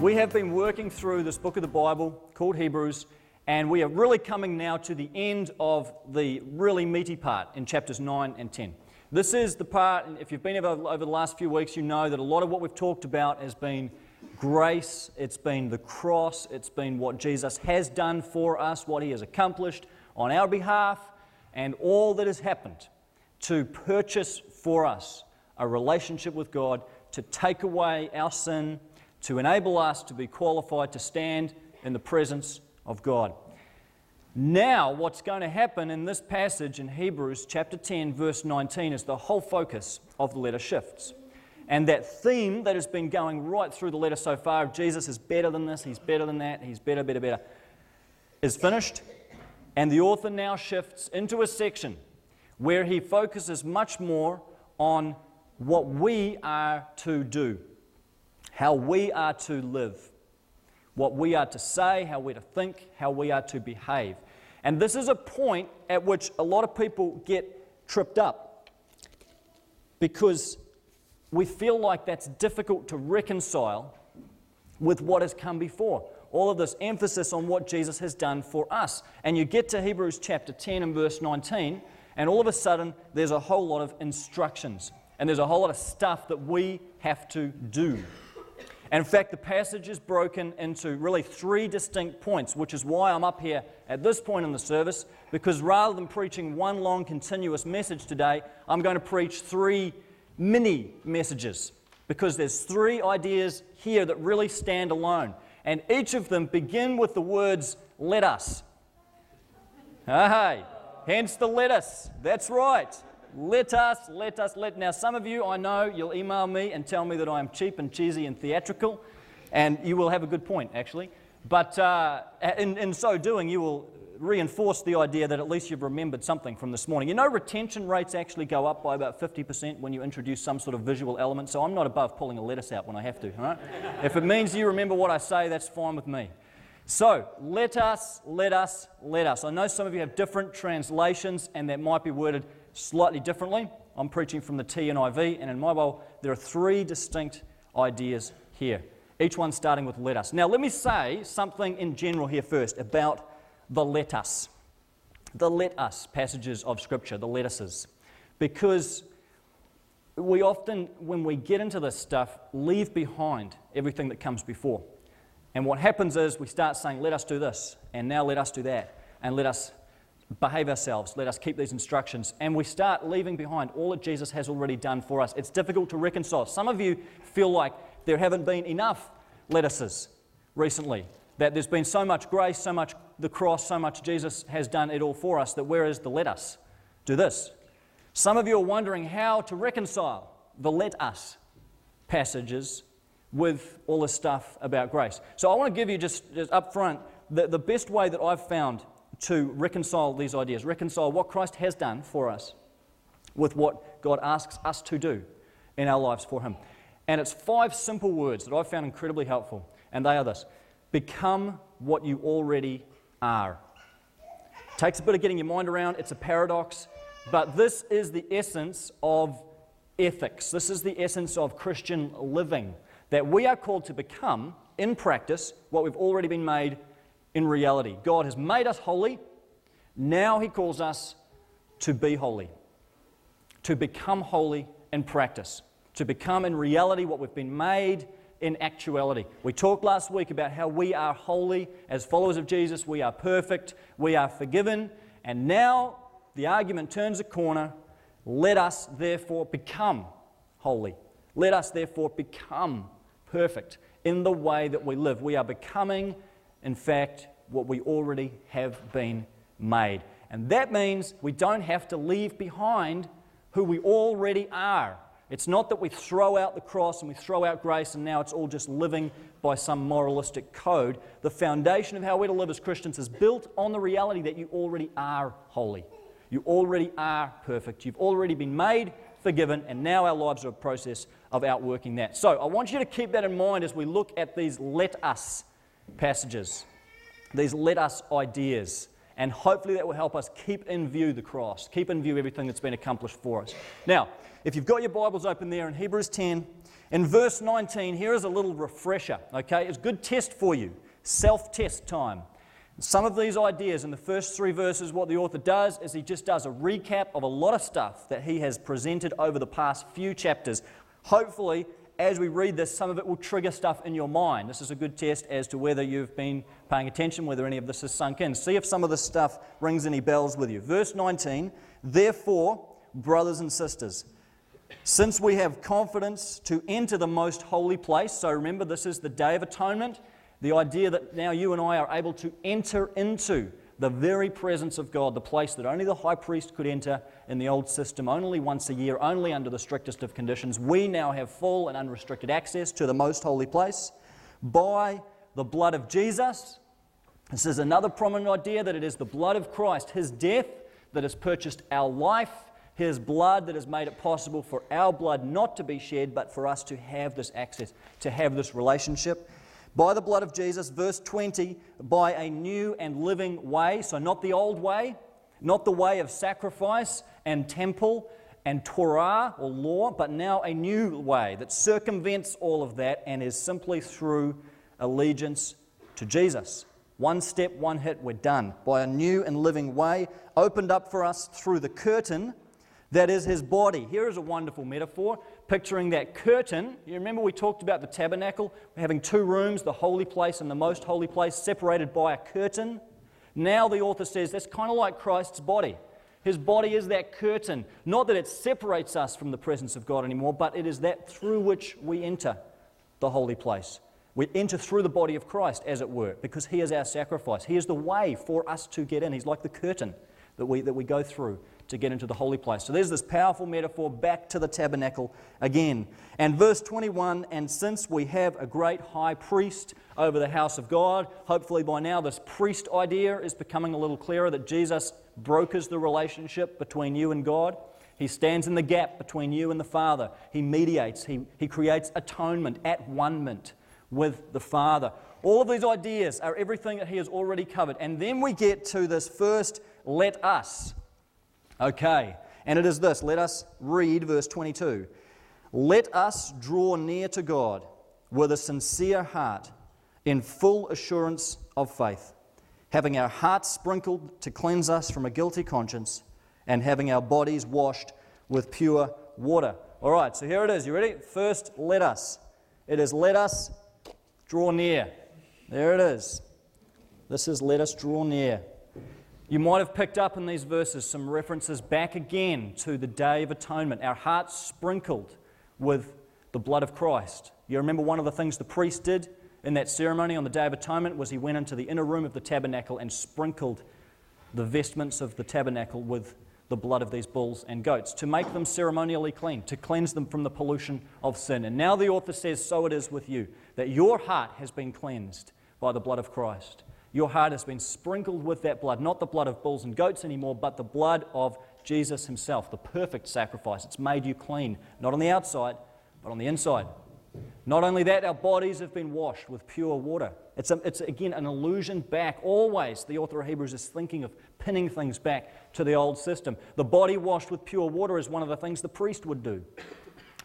We have been working through this book of the Bible called Hebrews, and we are really coming now to the end of the really meaty part in chapters 9 and 10. This is the part, if you've been over, over the last few weeks, you know that a lot of what we've talked about has been grace, it's been the cross, it's been what Jesus has done for us, what he has accomplished on our behalf, and all that has happened to purchase for us a relationship with God, to take away our sin to enable us to be qualified to stand in the presence of God. Now, what's going to happen in this passage in Hebrews chapter 10, verse 19, is the whole focus of the letter shifts. And that theme that has been going right through the letter so far of Jesus is better than this, he's better than that, he's better, better, better, is finished. And the author now shifts into a section where he focuses much more on what we are to do how we are to live, what we are to say, how we're to think, how we are to behave. And this is a point at which a lot of people get tripped up because we feel like that's difficult to reconcile with what has come before. All of this emphasis on what Jesus has done for us. And you get to Hebrews chapter 10 and verse 19, and all of a sudden there's a whole lot of instructions. And there's a whole lot of stuff that we have to do. And in fact, the passage is broken into really three distinct points, which is why I'm up here at this point in the service, because rather than preaching one long continuous message today, I'm going to preach three mini messages, because there's three ideas here that really stand alone. And each of them begin with the words, let us. Hey, hence the let us. That's right. Let us, let us, let. Now, some of you, I know, you'll email me and tell me that I am cheap and cheesy and theatrical, and you will have a good point, actually. But uh, in, in so doing, you will reinforce the idea that at least you've remembered something from this morning. You know, retention rates actually go up by about 50% when you introduce some sort of visual element, so I'm not above pulling a lettuce out when I have to, all right? if it means you remember what I say, that's fine with me. So, let us, let us, let us. I know some of you have different translations and that might be worded slightly differently. I'm preaching from the TNIV, and in my Bible, there are three distinct ideas here, each one starting with let us. Now, let me say something in general here first about the let us, the let us passages of Scripture, the let uses, because we often, when we get into this stuff, leave behind everything that comes before. And what happens is we start saying, let us do this, and now let us do that, and let us behave ourselves. Let us keep these instructions. And we start leaving behind all that Jesus has already done for us. It's difficult to reconcile. Some of you feel like there haven't been enough lettuces recently, that there's been so much grace, so much the cross, so much Jesus has done it all for us, that where is the let us? Do this. Some of you are wondering how to reconcile the let us passages with all this stuff about grace. So I want to give you just, just up front the, the best way that I've found to reconcile these ideas, reconcile what Christ has done for us with what God asks us to do in our lives for Him. And it's five simple words that I've found incredibly helpful, and they are this Become what you already are. Takes a bit of getting your mind around, it's a paradox, but this is the essence of ethics. This is the essence of Christian living. That we are called to become, in practice, what we've already been made in reality. God has made us holy. Now He calls us to be holy, to become holy in practice, to become in reality what we've been made in actuality. We talked last week about how we are holy as followers of Jesus, we are perfect, we are forgiven, and now the argument turns a corner. Let us therefore become holy. Let us therefore become perfect in the way that we live. We are becoming in fact, what we already have been made. And that means we don't have to leave behind who we already are. It's not that we throw out the cross and we throw out grace and now it's all just living by some moralistic code. The foundation of how we're to live as Christians is built on the reality that you already are holy. You already are perfect. You've already been made, forgiven, and now our lives are a process of outworking that. So I want you to keep that in mind as we look at these let us passages, these let us ideas. And hopefully that will help us keep in view the cross, keep in view everything that's been accomplished for us. Now, if you've got your Bibles open there in Hebrews 10, in verse 19, here is a little refresher, okay? It's a good test for you, self test time. Some of these ideas in the first three verses, what the author does is he just does a recap of a lot of stuff that he has presented over the past few chapters. Hopefully, as we read this, some of it will trigger stuff in your mind. This is a good test as to whether you've been paying attention, whether any of this has sunk in. See if some of this stuff rings any bells with you. Verse 19 Therefore, brothers and sisters, since we have confidence to enter the most holy place, so remember this is the Day of Atonement, the idea that now you and I are able to enter into the very presence of God, the place that only the high priest could enter in the old system, only once a year, only under the strictest of conditions. We now have full and unrestricted access to the most holy place by the blood of Jesus. This is another prominent idea that it is the blood of Christ, his death, that has purchased our life, his blood that has made it possible for our blood not to be shed, but for us to have this access, to have this relationship by the blood of Jesus, verse 20, by a new and living way. So, not the old way, not the way of sacrifice and temple and Torah or law, but now a new way that circumvents all of that and is simply through allegiance to Jesus. One step, one hit, we're done. By a new and living way opened up for us through the curtain that is his body. Here is a wonderful metaphor picturing that curtain. You remember we talked about the tabernacle, having two rooms, the holy place and the most holy place, separated by a curtain. Now the author says that's kind of like Christ's body. His body is that curtain. Not that it separates us from the presence of God anymore, but it is that through which we enter the holy place. We enter through the body of Christ, as it were, because He is our sacrifice. He is the way for us to get in. He's like the curtain that we, that we go through to get into the holy place. So there's this powerful metaphor back to the tabernacle again. And verse 21 And since we have a great high priest over the house of God, hopefully by now this priest idea is becoming a little clearer that Jesus brokers the relationship between you and God. He stands in the gap between you and the Father. He mediates, he, he creates atonement, at one with the Father. All of these ideas are everything that he has already covered. And then we get to this first let us. Okay, and it is this let us read verse 22. Let us draw near to God with a sincere heart in full assurance of faith, having our hearts sprinkled to cleanse us from a guilty conscience, and having our bodies washed with pure water. All right, so here it is. You ready? First, let us. It is let us draw near. There it is. This is let us draw near. You might have picked up in these verses some references back again to the Day of Atonement, our hearts sprinkled with the blood of Christ. You remember one of the things the priest did in that ceremony on the Day of Atonement was he went into the inner room of the tabernacle and sprinkled the vestments of the tabernacle with the blood of these bulls and goats to make them ceremonially clean, to cleanse them from the pollution of sin. And now the author says, So it is with you, that your heart has been cleansed by the blood of Christ. Your heart has been sprinkled with that blood, not the blood of bulls and goats anymore, but the blood of Jesus Himself, the perfect sacrifice. It's made you clean, not on the outside, but on the inside. Not only that, our bodies have been washed with pure water. It's, a, it's again an allusion back. Always, the author of Hebrews is thinking of pinning things back to the old system. The body washed with pure water is one of the things the priest would do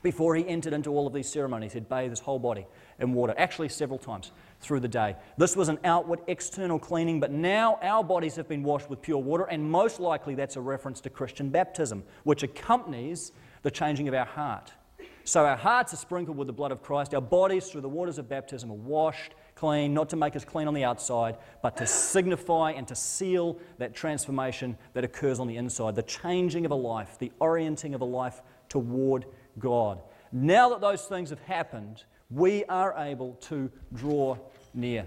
before he entered into all of these ceremonies. He'd bathe his whole body in water, actually, several times through the day. This was an outward, external cleaning, but now our bodies have been washed with pure water, and most likely that's a reference to Christian baptism, which accompanies the changing of our heart. So our hearts are sprinkled with the blood of Christ, our bodies, through the waters of baptism, are washed clean, not to make us clean on the outside, but to signify and to seal that transformation that occurs on the inside, the changing of a life, the orienting of a life toward God. Now that those things have happened, we are able to draw near.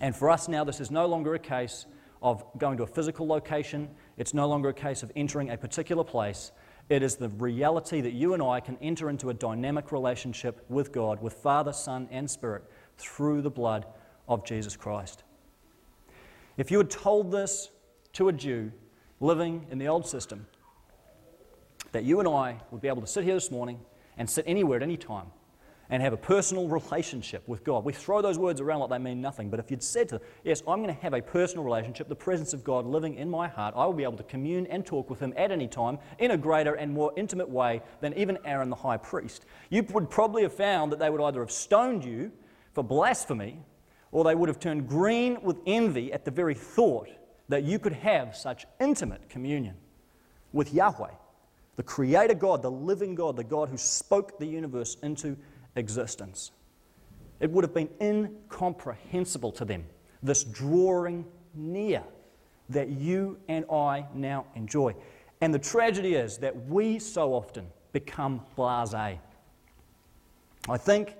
And for us now, this is no longer a case of going to a physical location, it's no longer a case of entering a particular place. It is the reality that you and I can enter into a dynamic relationship with God, with Father, Son, and Spirit through the blood of Jesus Christ. If you had told this to a Jew living in the old system, that you and I would be able to sit here this morning and sit anywhere at any time, and have a personal relationship with God. We throw those words around like they mean nothing, but if you'd said to them, Yes, I'm going to have a personal relationship, the presence of God living in my heart, I will be able to commune and talk with Him at any time in a greater and more intimate way than even Aaron the high priest, you would probably have found that they would either have stoned you for blasphemy or they would have turned green with envy at the very thought that you could have such intimate communion with Yahweh, the Creator God, the living God, the God who spoke the universe into existence. It would have been incomprehensible to them, this drawing near that you and I now enjoy. And the tragedy is that we so often become blase. I think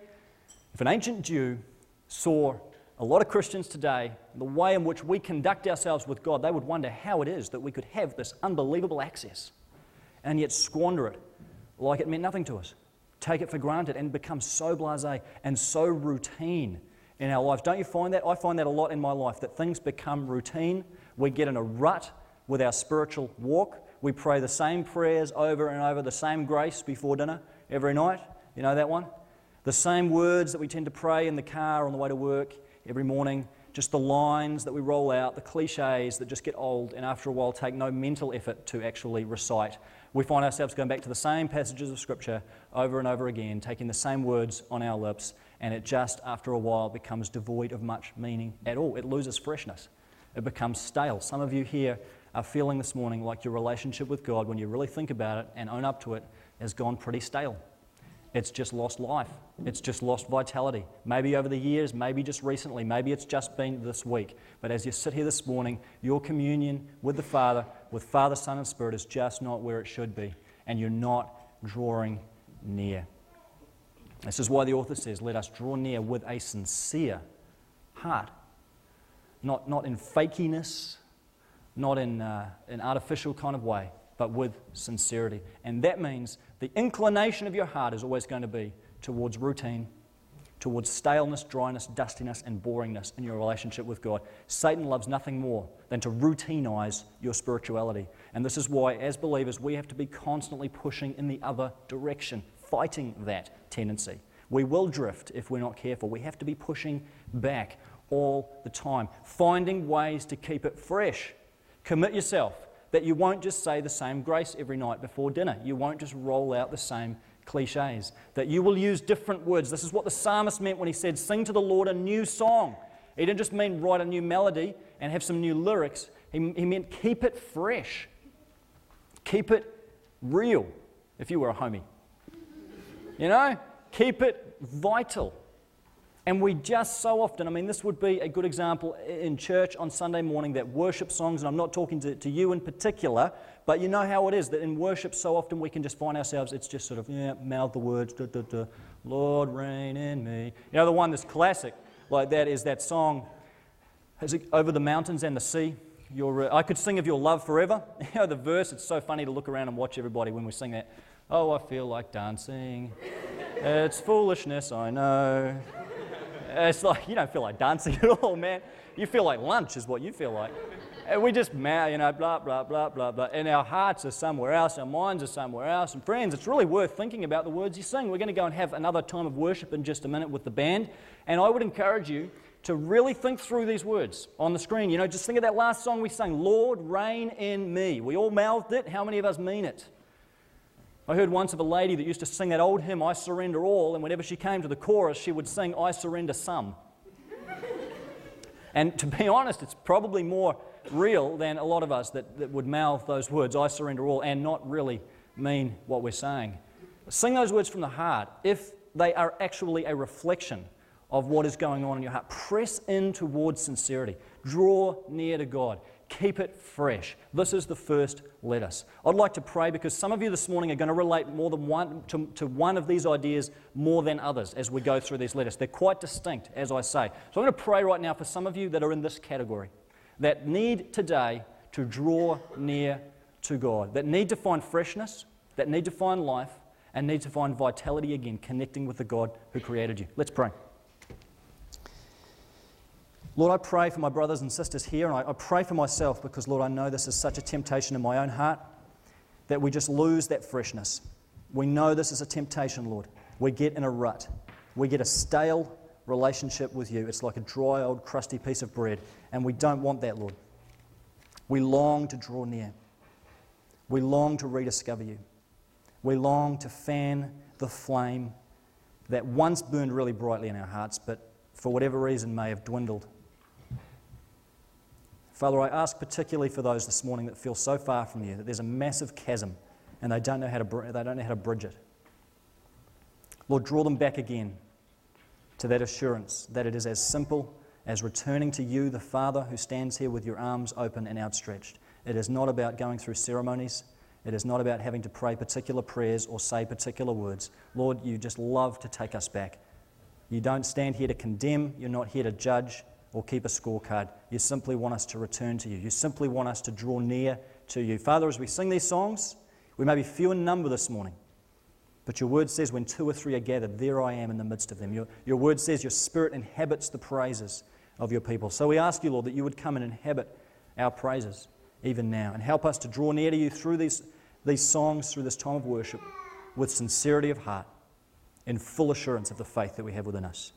if an ancient Jew saw a lot of Christians today, the way in which we conduct ourselves with God, they would wonder how it is that we could have this unbelievable access and yet squander it like it meant nothing to us take it for granted and become so blase and so routine in our life. Don't you find that? I find that a lot in my life, that things become routine. We get in a rut with our spiritual walk. We pray the same prayers over and over, the same grace before dinner every night. You know that one? The same words that we tend to pray in the car on the way to work every morning. Just the lines that we roll out, the cliches that just get old and after a while take no mental effort to actually recite we find ourselves going back to the same passages of Scripture over and over again, taking the same words on our lips, and it just, after a while, becomes devoid of much meaning at all. It loses freshness, it becomes stale. Some of you here are feeling this morning like your relationship with God, when you really think about it and own up to it, has gone pretty stale. It's just lost life. It's just lost vitality. Maybe over the years, maybe just recently, maybe it's just been this week. But as you sit here this morning, your communion with the Father, with Father, Son, and Spirit is just not where it should be. And you're not drawing near. This is why the author says, Let us draw near with a sincere heart. Not, not in fakiness, not in uh, an artificial kind of way, but with sincerity. And that means the inclination of your heart is always going to be towards routine, towards staleness, dryness, dustiness, and boringness in your relationship with God. Satan loves nothing more than to routinize your spirituality. And this is why, as believers, we have to be constantly pushing in the other direction, fighting that tendency. We will drift if we're not careful. We have to be pushing back all the time, finding ways to keep it fresh. Commit yourself that you won't just say the same grace every night before dinner. You won't just roll out the same cliches. That you will use different words. This is what the psalmist meant when he said, Sing to the Lord a new song. He didn't just mean write a new melody and have some new lyrics, he, he meant keep it fresh, keep it real, if you were a homie. You know, keep it vital. And we just so often, I mean, this would be a good example in church on Sunday morning that worship songs, and I'm not talking to, to you in particular, but you know how it is that in worship so often we can just find ourselves, it's just sort of, yeah, mouth the words, duh, duh, duh, Lord, reign in me. You know, the one that's classic like that is that song, is it Over the Mountains and the Sea? Your, uh, I could sing of your love forever. You know, the verse, it's so funny to look around and watch everybody when we sing that. Oh, I feel like dancing. it's foolishness, I know. Uh, it's like you don't feel like dancing at all, man. You feel like lunch is what you feel like. And we just, you know, blah, blah, blah, blah, blah. And our hearts are somewhere else, our minds are somewhere else. And friends, it's really worth thinking about the words you sing. We're going to go and have another time of worship in just a minute with the band. And I would encourage you to really think through these words on the screen. You know, just think of that last song we sang, Lord, reign in me. We all mouthed it. How many of us mean it? I heard once of a lady that used to sing that old hymn, I Surrender All, and whenever she came to the chorus, she would sing, I Surrender Some. and to be honest, it's probably more real than a lot of us that, that would mouth those words, I surrender all, and not really mean what we're saying. Sing those words from the heart if they are actually a reflection of what is going on in your heart. Press in towards sincerity. Draw near to God. Keep it fresh. This is the first lettuce. I'd like to pray because some of you this morning are going to relate more than one to, to one of these ideas more than others as we go through these letters. They're quite distinct, as I say. So I'm going to pray right now for some of you that are in this category that need today to draw near to God, that need to find freshness, that need to find life, and need to find vitality again, connecting with the God who created you. Let's pray. Lord, I pray for my brothers and sisters here, and I, I, pray for myself because, Lord, I know this is such a temptation in my own heart that we just lose that freshness. We know this is a temptation, Lord. We get in a rut. We get a stale relationship with you. It's like a dry, old, crusty piece of bread. And we don't want that, Lord. We long to draw near. We long to rediscover you. We long to fan the flame that once burned really brightly in our hearts, but for whatever reason may have dwindled. Father, I ask particularly for those this morning that feel so far from you that there's a massive chasm and they don't know how to, they don't know how to bridge it. Lord, draw them back again to that assurance that it is as simple as returning to you, the Father who stands here with your arms open and outstretched. It is not about going through ceremonies. It is not about having to pray particular prayers or say particular words. Lord, you just love to take us back. You don't stand here to condemn, you're not here to judge or keep a scorecard. You simply want us to return to you. You simply want us to draw near to you. Father, as we sing these songs, we may be few in number this morning, but your word says, when two or three are gathered, there I am in the midst of them. Your, your word says, your spirit inhabits the praises of your people. So we ask you, Lord, that you would come and inhabit our praises even now and help us to draw near to you through these, these songs, through this time of worship, with sincerity of heart, in full assurance of the faith that we have within us.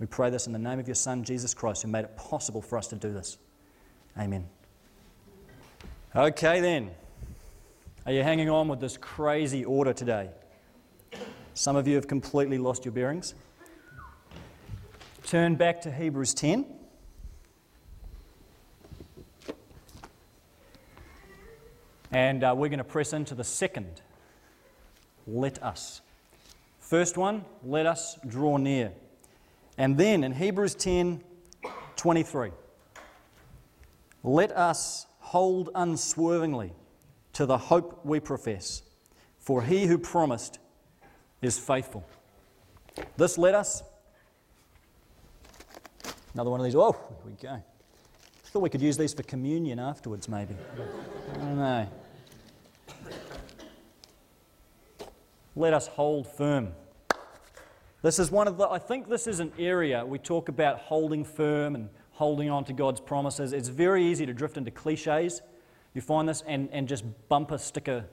We pray this in the name of your Son, Jesus Christ, who made it possible for us to do this. Amen. Okay, then. Are you hanging on with this crazy order today? Some of you have completely lost your bearings. Turn back to Hebrews 10. And uh, we're going to press into the second. Let us. First one, let us draw near. And then in Hebrews 10 23, let us hold unswervingly to the hope we profess, for he who promised is faithful. This let us. Another one of these. Oh, here we go. Thought we could use these for communion afterwards, maybe. I don't know. Let us hold firm. This is one of the, I think this is an area we talk about holding firm and holding on to God's promises. It's very easy to drift into cliches. You find this and, and just bumper sticker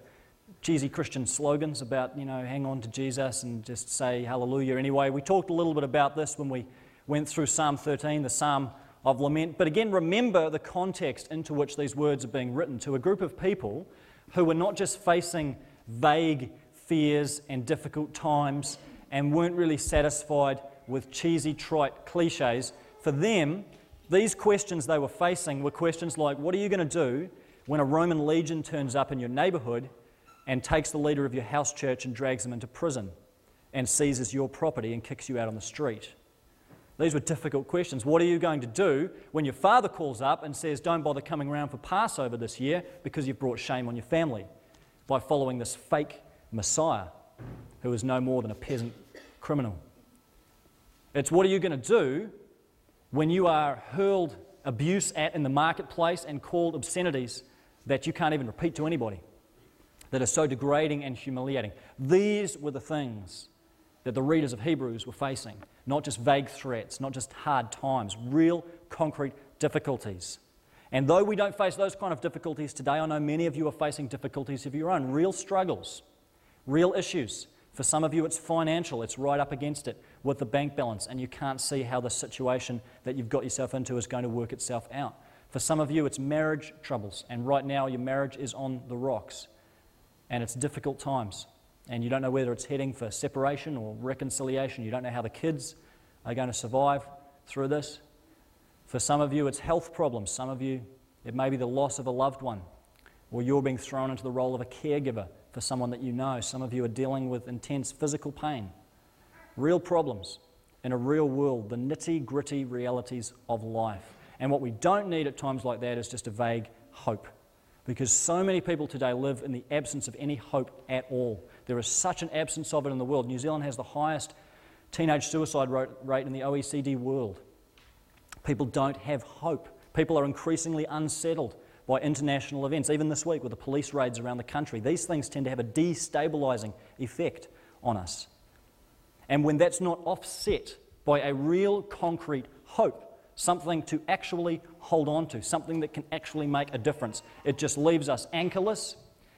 cheesy Christian slogans about, you know, hang on to Jesus and just say hallelujah anyway. We talked a little bit about this when we went through Psalm 13, the Psalm of lament. But again, remember the context into which these words are being written to a group of people who were not just facing vague fears and difficult times and weren't really satisfied with cheesy, trite cliches. For them, these questions they were facing were questions like what are you going to do when a Roman legion turns up in your neighborhood and takes the leader of your house church and drags them into prison and seizes your property and kicks you out on the street? These were difficult questions. What are you going to do when your father calls up and says, Don't bother coming around for Passover this year because you've brought shame on your family by following this fake Messiah who is no more than a peasant criminal? It's what are you going to do when you are hurled abuse at in the marketplace and called obscenities that you can't even repeat to anybody, that are so degrading and humiliating? These were the things that the readers of Hebrews were facing. Not just vague threats, not just hard times, real concrete difficulties. And though we don't face those kind of difficulties today, I know many of you are facing difficulties of your own, real struggles, real issues. For some of you, it's financial, it's right up against it with the bank balance, and you can't see how the situation that you've got yourself into is going to work itself out. For some of you, it's marriage troubles, and right now your marriage is on the rocks, and it's difficult times and you don't know whether it's heading for separation or reconciliation. You don't know how the kids are going to survive through this. For some of you, it's health problems. Some of you, it may be the loss of a loved one, or you're being thrown into the role of a caregiver for someone that you know. Some of you are dealing with intense physical pain. Real problems in a real world, the nitty gritty realities of life. And what we don't need at times like that is just a vague hope. Because so many people today live in the absence of any hope at all. There is such an absence of it in the world. New Zealand has the highest teenage suicide rate in the OECD world. People don't have hope. People are increasingly unsettled by international events, even this week with the police raids around the country. These things tend to have a destabilizing effect on us. And when that's not offset by a real concrete hope, something to actually hold on to, something that can actually make a difference, it just leaves us anchorless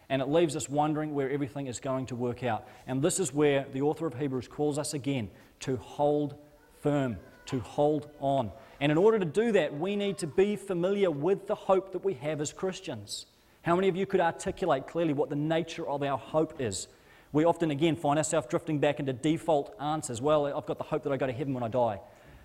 and it leaves us wondering where everything is going to work out. And this is where the author of Hebrews calls us again to hold firm, to hold on. And in order to do that, we need to be familiar with the hope that we have as Christians. How many of you could articulate clearly what the nature of our hope is? We often, again, find ourselves drifting back into default answers. Well, I've got the hope that I go to heaven when I die.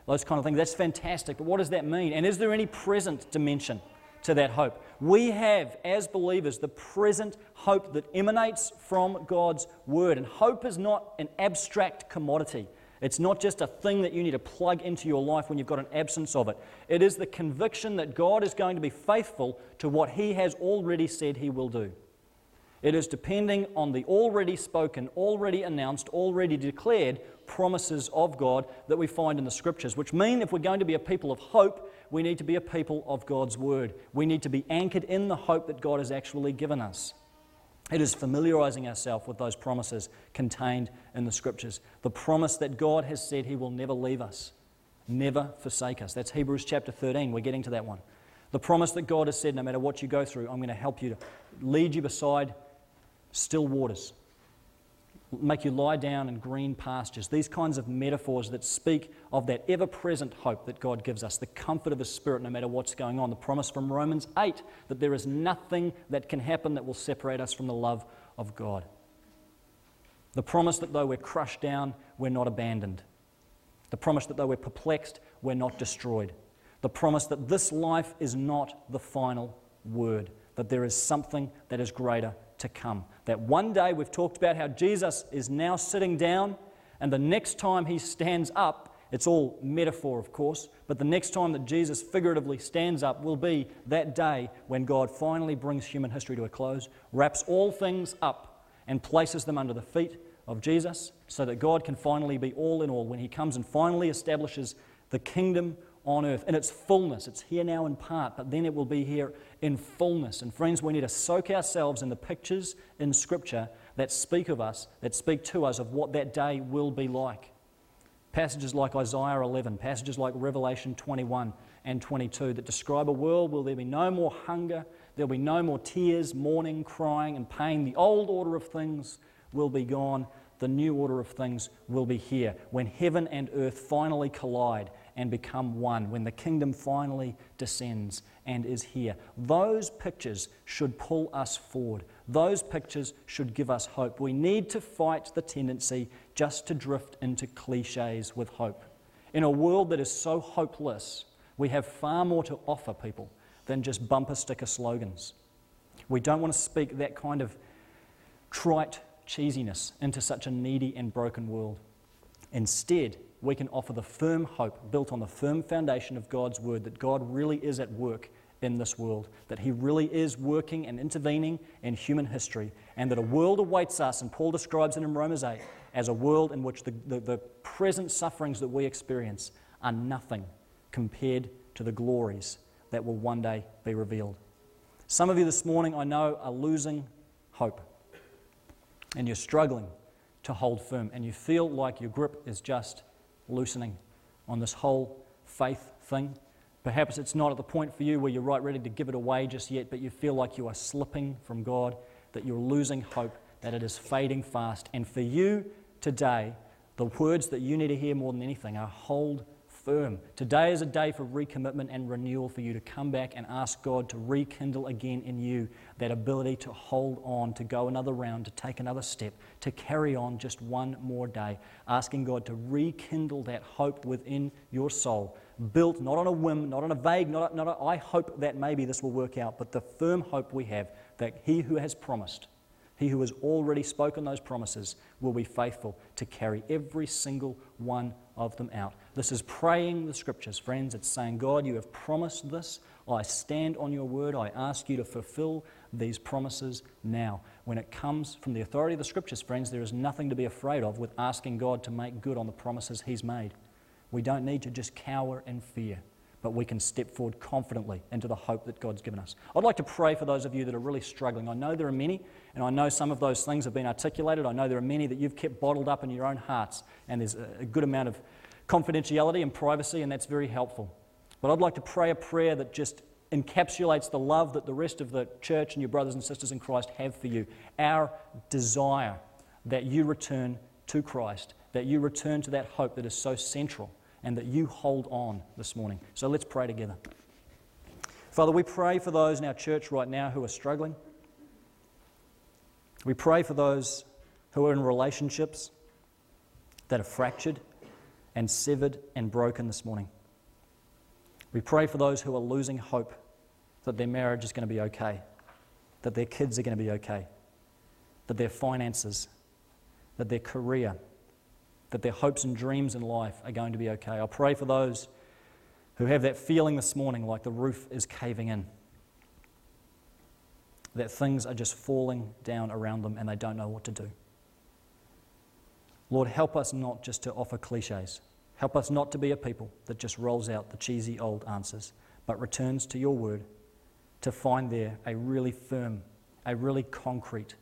Those kind of things. That's fantastic. But what does that mean? And is there any present dimension to that hope? We have, as believers, the present hope that emanates from God's Word. And hope is not an abstract commodity. It's not just a thing that you need to plug into your life when you've got an absence of it. It is the conviction that God is going to be faithful to what He has already said He will do. It is depending on the already spoken, already announced, already declared promises of God that we find in the Scriptures, which mean if we're going to be a people of hope, we need to be a people of God's Word. We need to be anchored in the hope that God has actually given us. It is familiarizing ourselves with those promises contained in the Scriptures. The promise that God has said He will never leave us, never forsake us. That's Hebrews chapter 13. We're getting to that one. The promise that God has said, no matter what you go through, I'm going to help you to lead you beside still waters, make you lie down in green pastures. These kinds of metaphors that speak of that ever present hope that God gives us, the comfort of His Spirit no matter what's going on. The promise from Romans 8 that there is nothing that can happen that will separate us from the love of God. The promise that though we're crushed down, we're not abandoned. The promise that though we're perplexed, we're not destroyed. The promise that this life is not the final word, that there is something that is greater to come. That one day we've talked about how Jesus is now sitting down, and the next time he stands up, it's all metaphor, of course, but the next time that Jesus figuratively stands up will be that day when God finally brings human history to a close, wraps all things up, and places them under the feet of Jesus so that God can finally be all in all when he comes and finally establishes the kingdom on earth in its fullness. It's here now in part, but then it will be here in fullness. And friends, we need to soak ourselves in the pictures in Scripture that speak of us, that speak to us of what that day will be like. Passages like Isaiah 11, passages like Revelation 21 and 22 that describe a world where there'll be no more hunger, there'll be no more tears, mourning, crying, and pain. The old order of things will be gone. The new order of things will be here when heaven and earth finally collide and become one, when the kingdom finally descends and is here. Those pictures should pull us forward. Those pictures should give us hope. We need to fight the tendency just to drift into cliches with hope. In a world that is so hopeless, we have far more to offer people than just bumper sticker slogans. We don't want to speak that kind of trite cheesiness into such a needy and broken world. Instead, we can offer the firm hope built on the firm foundation of God's word that God really is at work in this world, that He really is working and intervening in human history, and that a world awaits us, and Paul describes it in Romans 8 as a world in which the, the, the present sufferings that we experience are nothing compared to the glories that will one day be revealed. Some of you this morning, I know, are losing hope, and you're struggling to hold firm, and you feel like your grip is just loosening on this whole faith thing. Perhaps it's not at the point for you where you're right ready to give it away just yet, but you feel like you are slipping from God, that you're losing hope, that it is fading fast. And for you today, the words that you need to hear more than anything are hold firm. Today is a day for recommitment and renewal for you to come back and ask God to rekindle again in you that ability to hold on, to go another round, to take another step, to carry on just one more day. Asking God to rekindle that hope within your soul, built not on a whim, not on a vague, not, not a, I hope that maybe this will work out, but the firm hope we have that He who has promised he who has already spoken those promises will be faithful to carry every single one of them out. This is praying the scriptures, friends. It's saying, God, you have promised this. I stand on your word. I ask you to fulfill these promises now. When it comes from the authority of the scriptures, friends, there is nothing to be afraid of with asking God to make good on the promises He's made. We don't need to just cower in fear but we can step forward confidently into the hope that God's given us. I'd like to pray for those of you that are really struggling. I know there are many, and I know some of those things have been articulated. I know there are many that you've kept bottled up in your own hearts, and there's a good amount of confidentiality and privacy, and that's very helpful. But I'd like to pray a prayer that just encapsulates the love that the rest of the church and your brothers and sisters in Christ have for you. Our desire that you return to Christ that you return to that hope that is so central and that you hold on this morning. So let's pray together. Father, we pray for those in our church right now who are struggling. We pray for those who are in relationships that are fractured and severed and broken this morning. We pray for those who are losing hope that their marriage is going to be okay, that their kids are going to be okay, that their finances, that their career, that their hopes and dreams in life are going to be okay. I pray for those who have that feeling this morning like the roof is caving in, that things are just falling down around them and they don't know what to do. Lord, help us not just to offer cliches. Help us not to be a people that just rolls out the cheesy old answers, but returns to your word to find there a really firm, a really concrete,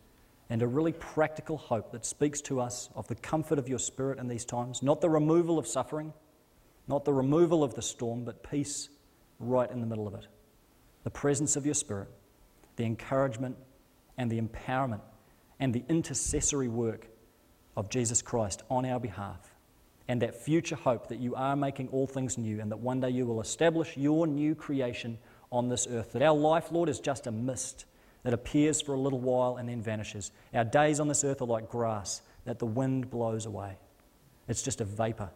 and a really practical hope that speaks to us of the comfort of your spirit in these times, not the removal of suffering, not the removal of the storm, but peace right in the middle of it. The presence of your spirit, the encouragement and the empowerment and the intercessory work of Jesus Christ on our behalf, and that future hope that you are making all things new and that one day you will establish your new creation on this earth. That our life, Lord, is just a mist that appears for a little while and then vanishes. Our days on this earth are like grass that the wind blows away. It's just a vapor.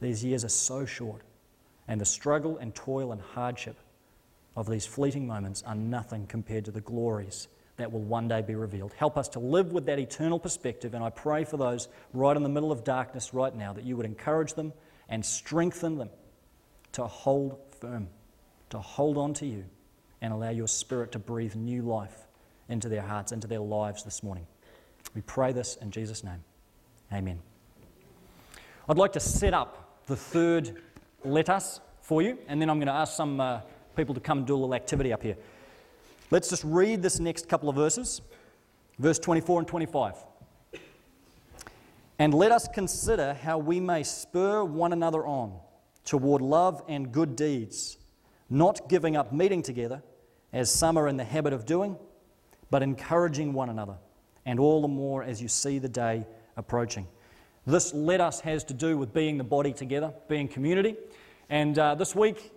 These years are so short, and the struggle and toil and hardship of these fleeting moments are nothing compared to the glories that will one day be revealed. Help us to live with that eternal perspective, and I pray for those right in the middle of darkness right now that you would encourage them and strengthen them to hold firm to hold on to you and allow your Spirit to breathe new life into their hearts, into their lives this morning. We pray this in Jesus' name. Amen. I'd like to set up the third let us for you, and then I'm going to ask some uh, people to come and do a little activity up here. Let's just read this next couple of verses, verse 24 and 25. And let us consider how we may spur one another on toward love and good deeds not giving up meeting together, as some are in the habit of doing, but encouraging one another, and all the more as you see the day approaching. This let us has to do with being the body together, being community. And uh, this week,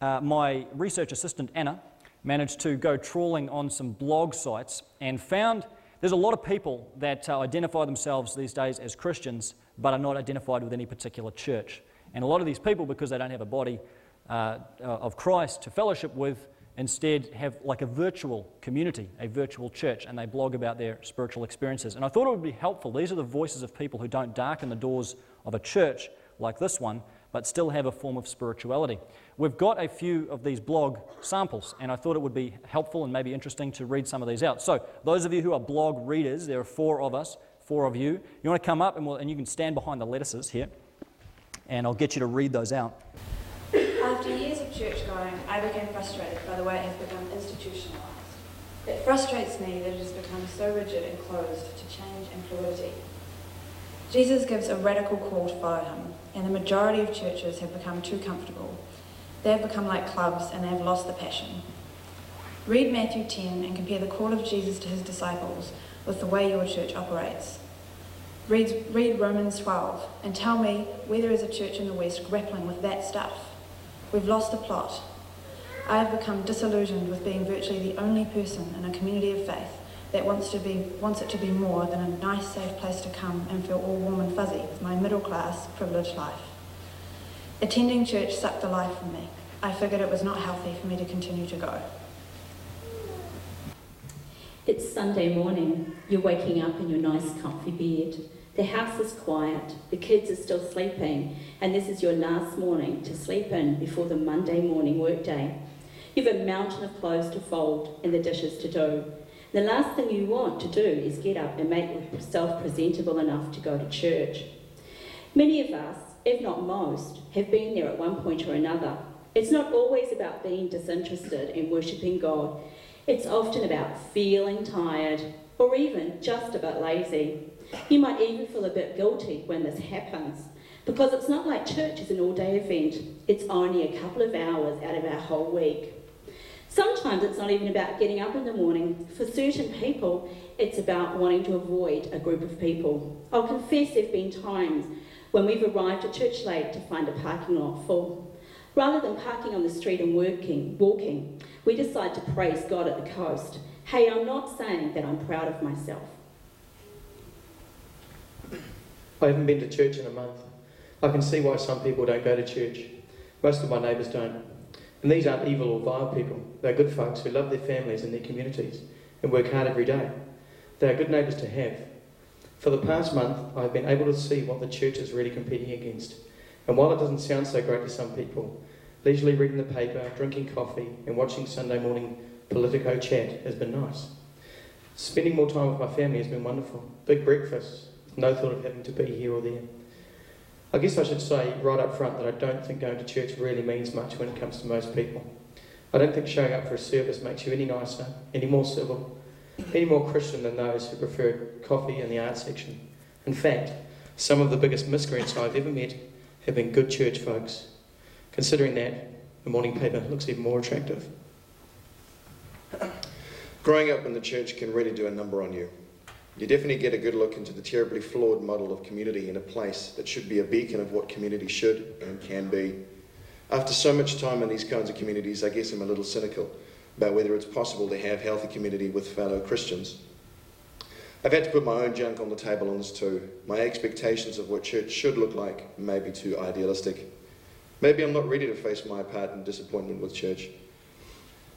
uh, my research assistant Anna managed to go trawling on some blog sites and found there's a lot of people that uh, identify themselves these days as Christians but are not identified with any particular church. And a lot of these people, because they don't have a body, uh, uh, of Christ to fellowship with instead have like a virtual community, a virtual church, and they blog about their spiritual experiences. And I thought it would be helpful. These are the voices of people who don't darken the doors of a church like this one, but still have a form of spirituality. We've got a few of these blog samples, and I thought it would be helpful and maybe interesting to read some of these out. So, those of you who are blog readers, there are four of us, four of you. You want to come up and, we'll, and you can stand behind the lettuces here, and I'll get you to read those out. After years of church going, I became frustrated by the way it has become institutionalized. It frustrates me that it has become so rigid and closed to change and fluidity. Jesus gives a radical call to follow him, and the majority of churches have become too comfortable. They have become like clubs and they have lost the passion. Read Matthew 10 and compare the call of Jesus to his disciples with the way your church operates. Read, read Romans 12 and tell me where there is a church in the West grappling with that stuff. We've lost the plot. I have become disillusioned with being virtually the only person in a community of faith that wants, to be, wants it to be more than a nice, safe place to come and feel all warm and fuzzy with my middle class, privileged life. Attending church sucked the life from me. I figured it was not healthy for me to continue to go. It's Sunday morning. You're waking up in your nice, comfy bed. The house is quiet, the kids are still sleeping, and this is your last morning to sleep in before the Monday morning workday. You've a mountain of clothes to fold and the dishes to do. The last thing you want to do is get up and make yourself presentable enough to go to church. Many of us, if not most, have been there at one point or another. It's not always about being disinterested in worshipping God. It's often about feeling tired or even just a bit lazy. You might even feel a bit guilty when this happens because it's not like church is an all day event, it's only a couple of hours out of our whole week. Sometimes it's not even about getting up in the morning. For certain people, it's about wanting to avoid a group of people. I'll confess there have been times when we've arrived at church late to find a parking lot full. Rather than parking on the street and working, walking, we decide to praise God at the coast. Hey, I'm not saying that I'm proud of myself. I haven't been to church in a month. I can see why some people don't go to church. Most of my neighbours don't. And these aren't evil or vile people. They're good folks who love their families and their communities and work hard every day. They are good neighbours to have. For the past month, I've been able to see what the church is really competing against. And while it doesn't sound so great to some people, leisurely reading the paper, drinking coffee, and watching Sunday morning Politico chat has been nice. Spending more time with my family has been wonderful. Big breakfasts, no thought of having to be here or there. I guess I should say right up front that I don't think going to church really means much when it comes to most people. I don't think showing up for a service makes you any nicer, any more civil, any more Christian than those who prefer coffee in the art section. In fact, some of the biggest miscreants I've ever met have been good church folks. Considering that, the morning paper looks even more attractive. Growing up in the church can really do a number on you. You definitely get a good look into the terribly flawed model of community in a place that should be a beacon of what community should and can be. After so much time in these kinds of communities, I guess I'm a little cynical about whether it's possible to have healthy community with fellow Christians. I've had to put my own junk on the table on this too. My expectations of what church should look like may be too idealistic. Maybe I'm not ready to face my part in disappointment with church.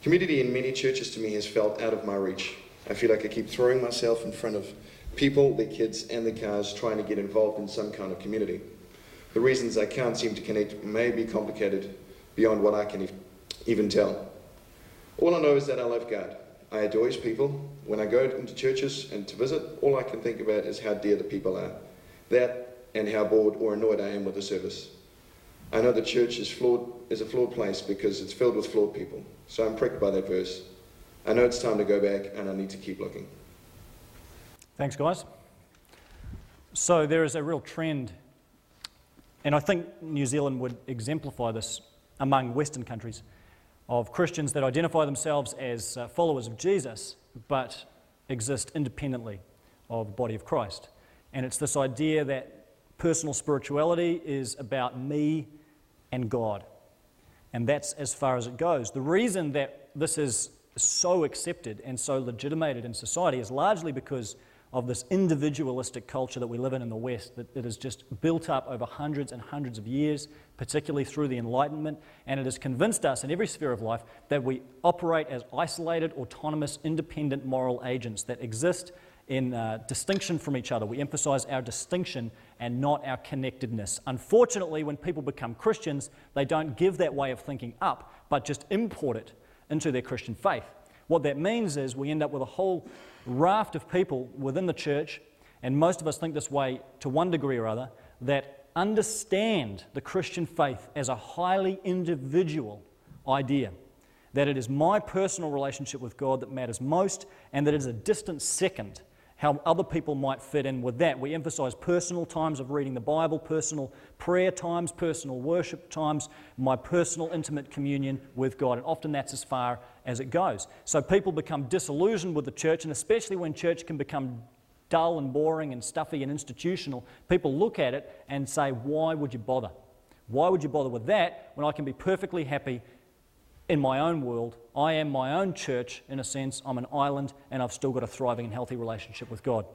Community in many churches to me has felt out of my reach. I feel like I keep throwing myself in front of people, their kids, and their cars trying to get involved in some kind of community. The reasons I can't seem to connect may be complicated beyond what I can even tell. All I know is that I love God. I adore His people. When I go into churches and to visit, all I can think about is how dear the people are. That and how bored or annoyed I am with the service. I know the church is flawed is a flawed place because it's filled with flawed people. So I'm pricked by that verse. I know it's time to go back and I need to keep looking. Thanks, guys. So there is a real trend, and I think New Zealand would exemplify this among Western countries, of Christians that identify themselves as uh, followers of Jesus but exist independently of the body of Christ. And it's this idea that personal spirituality is about me and God. And that's as far as it goes. The reason that this is so accepted and so legitimated in society is largely because of this individualistic culture that we live in in the West that, has just built up over hundreds and hundreds of years, particularly through the Enlightenment, and it has convinced us in every sphere of life that we operate as isolated, autonomous, independent moral agents that exist in uh, distinction from each other. We emphasize our distinction and not our connectedness. Unfortunately, when people become Christians, they don't give that way of thinking up, but just import it into their Christian faith. What that means is we end up with a whole raft of people within the church, and most of us think this way to one degree or other, that understand the Christian faith as a highly individual idea. That it is my personal relationship with God that matters most, and that it is a distant second how other people might fit in with that. We emphasize personal times of reading the Bible, personal prayer times, personal worship times, my personal intimate communion with God. And often that's as far as it goes. So people become disillusioned with the church, and especially when church can become dull and boring and stuffy and institutional, people look at it and say, Why would you bother? Why would you bother with that when I can be perfectly happy in my own world. I am my own church, in a sense. I'm an island, and I've still got a thriving and healthy relationship with God.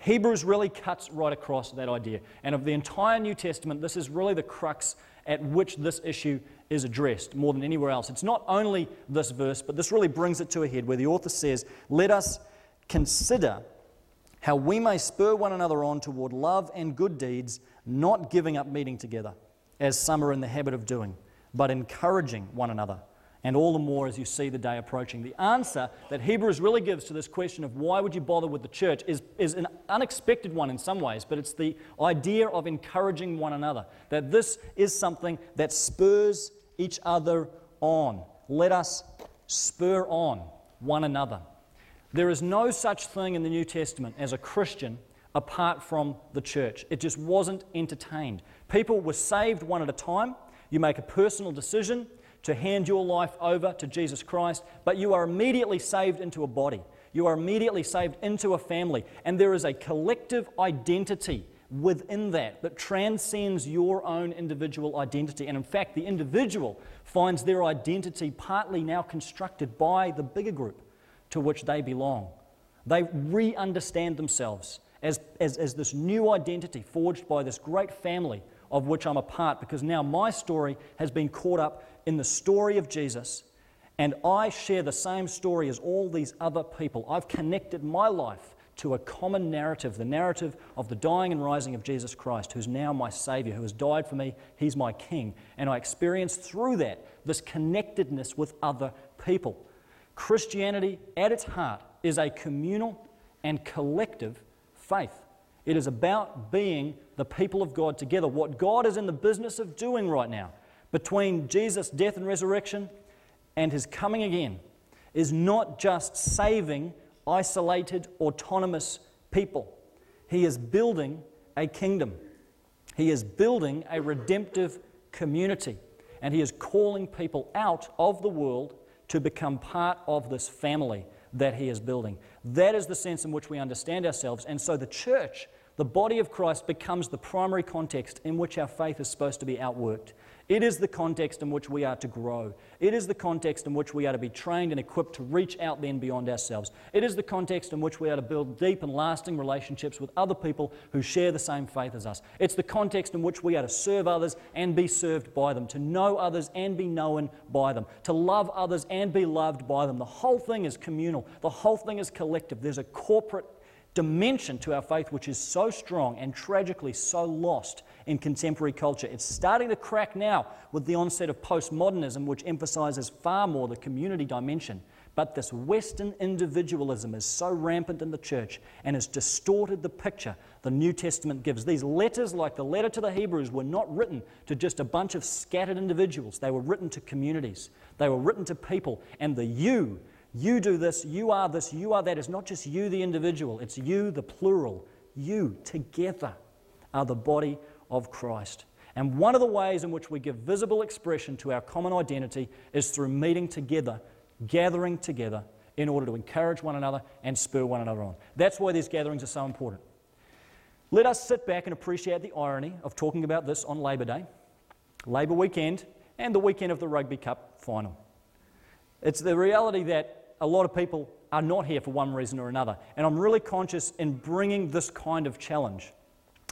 Hebrews really cuts right across that idea. And of the entire New Testament, this is really the crux at which this issue is addressed more than anywhere else. It's not only this verse, but this really brings it to a head where the author says, Let us consider how we may spur one another on toward love and good deeds, not giving up meeting together, as some are in the habit of doing, but encouraging one another and all the more as you see the day approaching. The answer that Hebrews really gives to this question of why would you bother with the church is, is an unexpected one in some ways, but it's the idea of encouraging one another. That this is something that spurs each other on. Let us spur on one another. There is no such thing in the New Testament as a Christian apart from the church. It just wasn't entertained. People were saved one at a time. You make a personal decision to hand your life over to Jesus Christ, but you are immediately saved into a body. You are immediately saved into a family, and there is a collective identity within that that transcends your own individual identity. And in fact, the individual finds their identity partly now constructed by the bigger group to which they belong. They re understand themselves as, as, as this new identity forged by this great family of which I'm a part because now my story has been caught up in the story of Jesus and I share the same story as all these other people. I've connected my life to a common narrative, the narrative of the dying and rising of Jesus Christ, who's now my Savior, who has died for me. He's my King. And I experience through that this connectedness with other people. Christianity, at its heart, is a communal and collective faith. It is about being the people of God together. What God is in the business of doing right now, between Jesus' death and resurrection and his coming again, is not just saving isolated, autonomous people. He is building a kingdom. He is building a redemptive community. And He is calling people out of the world to become part of this family that He is building. That is the sense in which we understand ourselves. And so the church, the body of Christ, becomes the primary context in which our faith is supposed to be outworked. It is the context in which we are to grow. It is the context in which we are to be trained and equipped to reach out then beyond ourselves. It is the context in which we are to build deep and lasting relationships with other people who share the same faith as us. It's the context in which we are to serve others and be served by them, to know others and be known by them, to love others and be loved by them. The whole thing is communal, the whole thing is collective. There's a corporate dimension to our faith which is so strong and tragically so lost in contemporary culture. It's starting to crack now with the onset of postmodernism, which emphasizes far more the community dimension. But this Western individualism is so rampant in the church and has distorted the picture the New Testament gives. These letters, like the letter to the Hebrews, were not written to just a bunch of scattered individuals, they were written to communities, they were written to people. And the you, you do this, you are this, you are that, is not just you, the individual, it's you, the plural. You together are the body of Christ. And one of the ways in which we give visible expression to our common identity is through meeting together, gathering together in order to encourage one another and spur one another on. That's why these gatherings are so important. Let us sit back and appreciate the irony of talking about this on Labor Day, Labor weekend, and the weekend of the Rugby Cup final. It's the reality that a lot of people are not here for one reason or another. And I'm really conscious in bringing this kind of challenge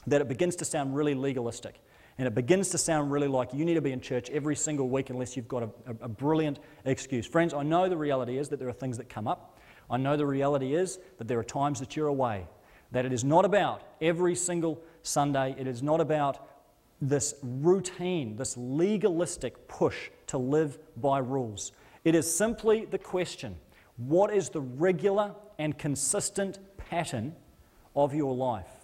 that it begins to sound really legalistic. And it begins to sound really like you need to be in church every single week unless you've got a, a, a, brilliant excuse. Friends, I know the reality is that there are things that come up. I know the reality is that there are times that you're away. That it is not about every single Sunday. It is not about this routine, this legalistic push to live by rules. It is simply the question what is the regular and consistent pattern of your life?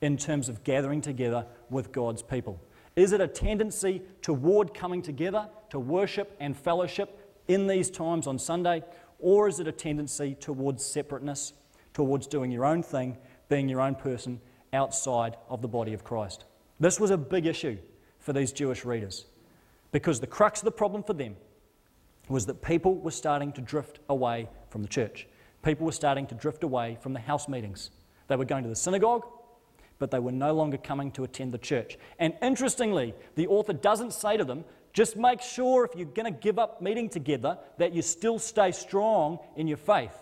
In terms of gathering together with God's people? Is it a tendency toward coming together to worship and fellowship in these times on Sunday? Or is it a tendency towards separateness, towards doing your own thing, being your own person outside of the body of Christ? This was a big issue for these Jewish readers because the crux of the problem for them was that people were starting to drift away from the church. People were starting to drift away from the house meetings. They were going to the synagogue, but they were no longer coming to attend the church. And interestingly, the author doesn't say to them, just make sure if you're going to give up meeting together that you still stay strong in your faith.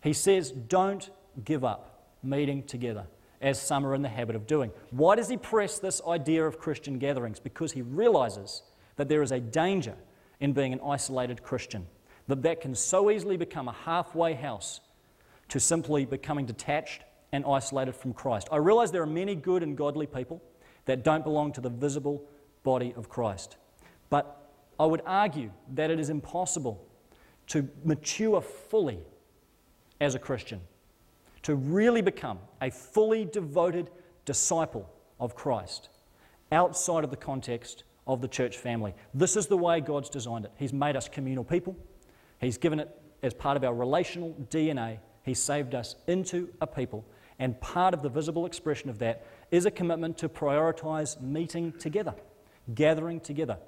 He says, don't give up meeting together, as some are in the habit of doing. Why does he press this idea of Christian gatherings? Because he realizes that there is a danger in being an isolated Christian, that that can so easily become a halfway house to simply becoming detached and isolated from Christ. I realize there are many good and godly people that don't belong to the visible body of Christ. But I would argue that it is impossible to mature fully as a Christian, to really become a fully devoted disciple of Christ outside of the context of the church family. This is the way God's designed it. He's made us communal people, He's given it as part of our relational DNA. He saved us into a people and part of the visible expression of that is a commitment to prioritize meeting together, gathering together.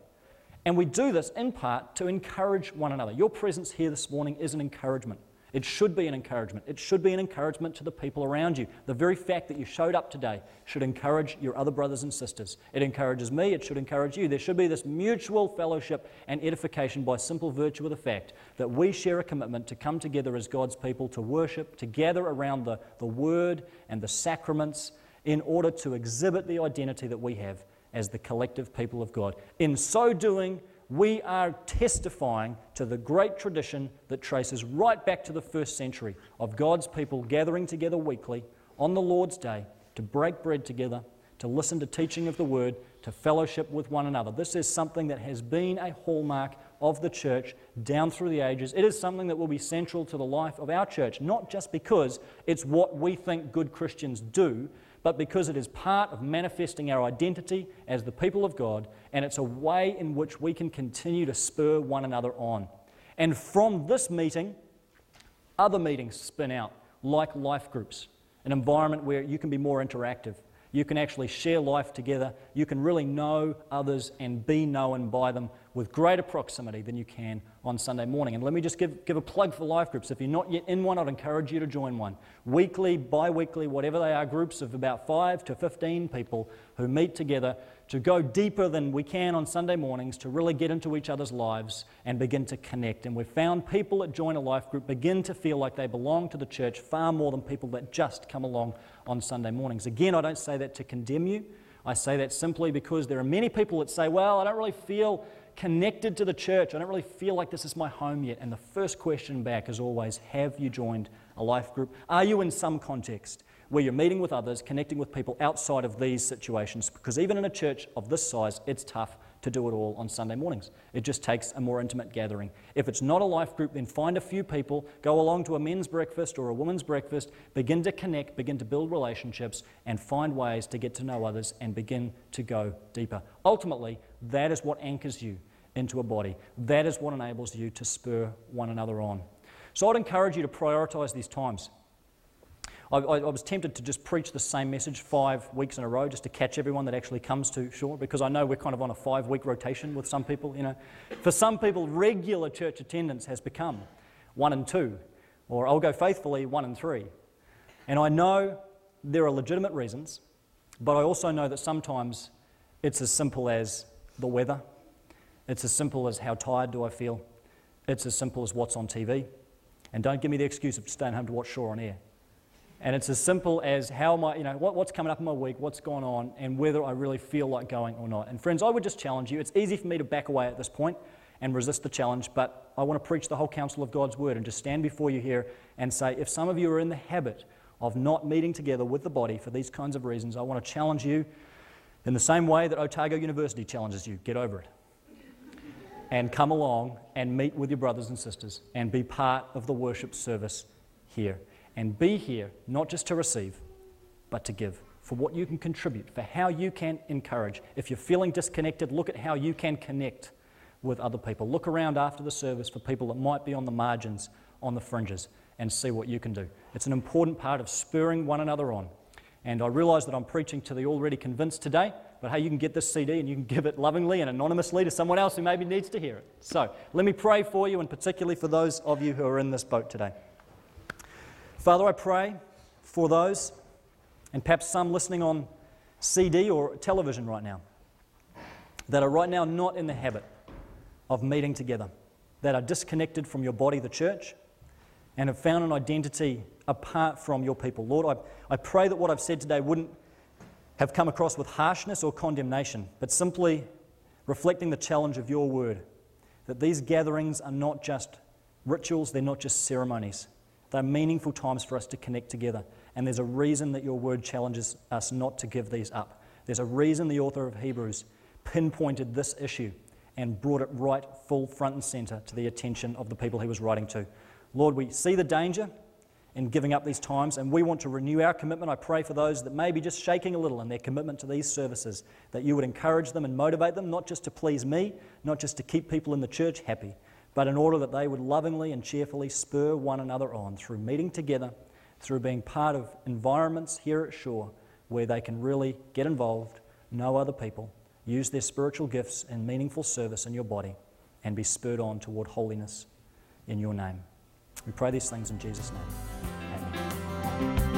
And we do this in part to encourage one another. Your presence here this morning is an encouragement. It should be an encouragement. It should be an encouragement to the people around you. The very fact that you showed up today should encourage your other brothers and sisters. It encourages me, it should encourage you. There should be this mutual fellowship and edification by simple virtue of the fact that we share a commitment to come together as God's people to worship, to gather around the, the Word and the sacraments in order to exhibit the identity that we have as the collective people of God. In so doing, we are testifying to the great tradition that traces right back to the first century of God's people gathering together weekly on the Lord's Day to break bread together, to listen to teaching of the Word, to fellowship with one another. This is something that has been a hallmark of the church down through the ages. It is something that will be central to the life of our church, not just because it's what we think good Christians do, but because it is part of manifesting our identity as the people of God, and it's a way in which we can continue to spur one another on. And from this meeting, other meetings spin out, like life groups, an environment where you can be more interactive. You can actually share life together. You can really know others and be known by them with greater proximity than you can on Sunday morning. And let me just give, give a plug for life groups. If you're not yet in one, I'd encourage you to join one. Weekly, bi weekly, whatever they are, groups of about 5 to 15 people who meet together to go deeper than we can on Sunday mornings to really get into each other's lives and begin to connect. And we've found people that join a life group begin to feel like they belong to the church far more than people that just come along on Sunday mornings. Again, I don't say that to condemn you. I say that simply because there are many people that say, Well, I don't really feel connected to the church. I don't really feel like this is my home yet. And the first question back is always Have you joined a life group? Are you in some context where you're meeting with others, connecting with people outside of these situations? Because even in a church of this size, it's tough to do it all on Sunday mornings. It just takes a more intimate gathering. If it's not a life group, then find a few people, go along to a men's breakfast or a women's breakfast, begin to connect, begin to build relationships, and find ways to get to know others and begin to go deeper. Ultimately, that is what anchors you into a body. That is what enables you to spur one another on. So I'd encourage you to prioritize these times. I, I, I, was tempted to just preach the same message five weeks in a row just to catch everyone that actually comes to shore because I know we're kind of on a five week rotation with some people. You know, for some people, regular church attendance has become one and two, or I'll go faithfully one and three. And I know there are legitimate reasons, but I also know that sometimes it's as simple as the weather it's as simple as how tired do I feel. It's as simple as what's on TV. And don't give me the excuse of staying home to watch Shore on air. And it's as simple as how I, you know, what, what's coming up in my week, what's going on, and whether I really feel like going or not. And friends, I would just challenge you. It's easy for me to back away at this point and resist the challenge, but I want to preach the whole counsel of God's word and just stand before you here and say, if some of you are in the habit of not meeting together with the body for these kinds of reasons, I want to challenge you in the same way that Otago University challenges you get over it and come along and meet with your brothers and sisters and be part of the worship service here. And be here not just to receive, but to give for what you can contribute, for how you can encourage. If you're feeling disconnected, look at how you can connect with other people. Look around after the service for people that might be on the margins, on the fringes, and see what you can do. It's an important part of spurring one another on. And I realize that I'm preaching to the already convinced today, but hey, you can get this CD and you can give it lovingly and anonymously to someone else who maybe needs to hear it. So let me pray for you, and particularly for those of you who are in this boat today. Father, I pray for those, and perhaps some listening on CD or television right now, that are right now not in the habit of meeting together, that are disconnected from your body, the church, and have found an identity apart from your people. Lord, I, I pray that what I've said today wouldn't have come across with harshness or condemnation, but simply reflecting the challenge of your word that these gatherings are not just rituals, they're not just ceremonies. They're meaningful times for us to connect together. And there's a reason that your word challenges us not to give these up. There's a reason the author of Hebrews pinpointed this issue and brought it right full front and center to the attention of the people he was writing to. Lord, we see the danger, in giving up these times, and we want to renew our commitment. I pray for those that may be just shaking a little in their commitment to these services, that you would encourage them and motivate them, not just to please me, not just to keep people in the church happy, but in order that they would lovingly and cheerfully spur one another on through meeting together, through being part of environments here at Shore where they can really get involved, know other people, use their spiritual gifts in meaningful service in your body, and be spurred on toward holiness in your name. We pray these things in Jesus' name. Amen.